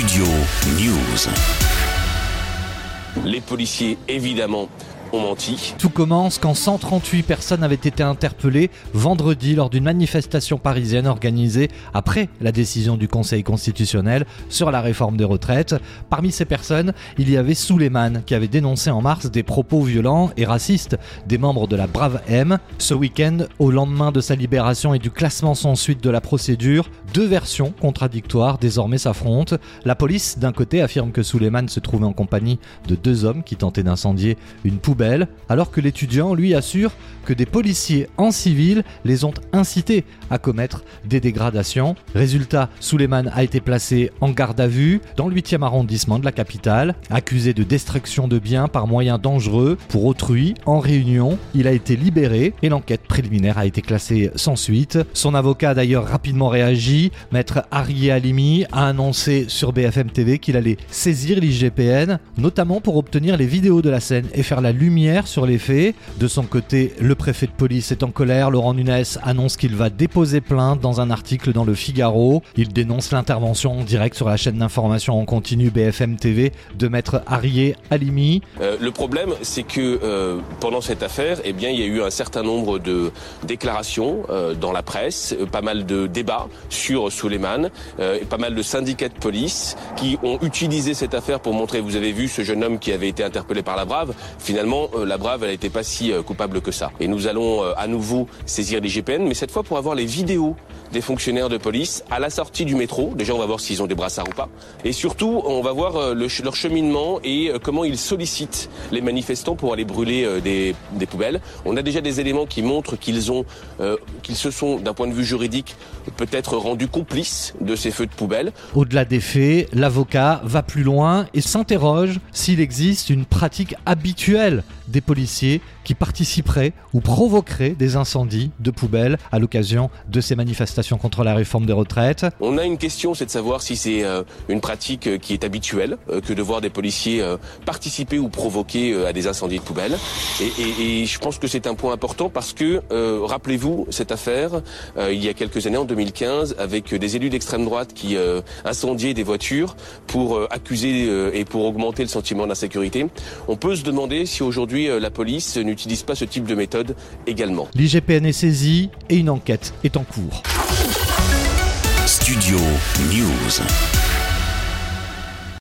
Studio News. Les policiers, évidemment, Tout commence quand 138 personnes avaient été interpellées vendredi lors d'une manifestation parisienne organisée après la décision du Conseil constitutionnel sur la réforme des retraites. Parmi ces personnes, il y avait Souleyman qui avait dénoncé en mars des propos violents et racistes des membres de la Brave M. Ce week-end, au lendemain de sa libération et du classement sans suite de la procédure, deux versions contradictoires désormais s'affrontent. La police, d'un côté, affirme que Souleyman se trouvait en compagnie de deux hommes qui tentaient d'incendier une poubelle alors que l'étudiant lui assure que des policiers en civil les ont incités à commettre des dégradations. Résultat, Suleiman a été placé en garde à vue dans le 8e arrondissement de la capitale, accusé de destruction de biens par moyens dangereux pour autrui en réunion. Il a été libéré et l'enquête préliminaire a été classée sans suite. Son avocat a d'ailleurs rapidement réagi. Maître Arié Alimi a annoncé sur BFM TV qu'il allait saisir l'IGPN, notamment pour obtenir les vidéos de la scène et faire la lumière sur les faits. De son côté, le préfet de police est en colère. Laurent Nunes annonce qu'il va déposer plainte dans un article dans le Figaro. Il dénonce l'intervention en direct sur la chaîne d'information en continu BFM TV de maître Arié Alimi. Euh, le problème, c'est que euh, pendant cette affaire, eh bien, il y a eu un certain nombre de déclarations euh, dans la presse, pas mal de débats sur Suleiman, pas mal de syndicats de police qui ont utilisé cette affaire pour montrer, vous avez vu ce jeune homme qui avait été interpellé par la Brave, finalement euh, la Brave, elle n'était pas si euh, coupable que ça. Et nous allons euh, à nouveau saisir l'IGPN, mais cette fois pour avoir les vidéos des fonctionnaires de police à la sortie du métro. Déjà, on va voir s'ils ont des brassards ou pas. Et surtout, on va voir leur cheminement et comment ils sollicitent les manifestants pour aller brûler des, poubelles. On a déjà des éléments qui montrent qu'ils ont, qu'ils se sont, d'un point de vue juridique, peut-être rendus complices de ces feux de poubelle. Au-delà des faits, l'avocat va plus loin et s'interroge s'il existe une pratique habituelle des policiers qui participeraient ou provoqueraient des incendies de poubelles à l'occasion de ces manifestations contre la réforme des retraites. On a une question, c'est de savoir si c'est euh, une pratique euh, qui est habituelle, euh, que de voir des policiers participer ou provoquer à des incendies de poubelles. Et, je pense que c'est un point important parce que, rappelez-vous, cette affaire, il y a quelques années, en 2015, avec des élus d'extrême droite qui incendiaient des voitures pour accuser et pour augmenter le sentiment d'insécurité. On peut se demander si aujourd'hui euh, la police n'utilise pas ce type de méthode également. L'IGPN est saisi et une enquête est en cours. Studio News.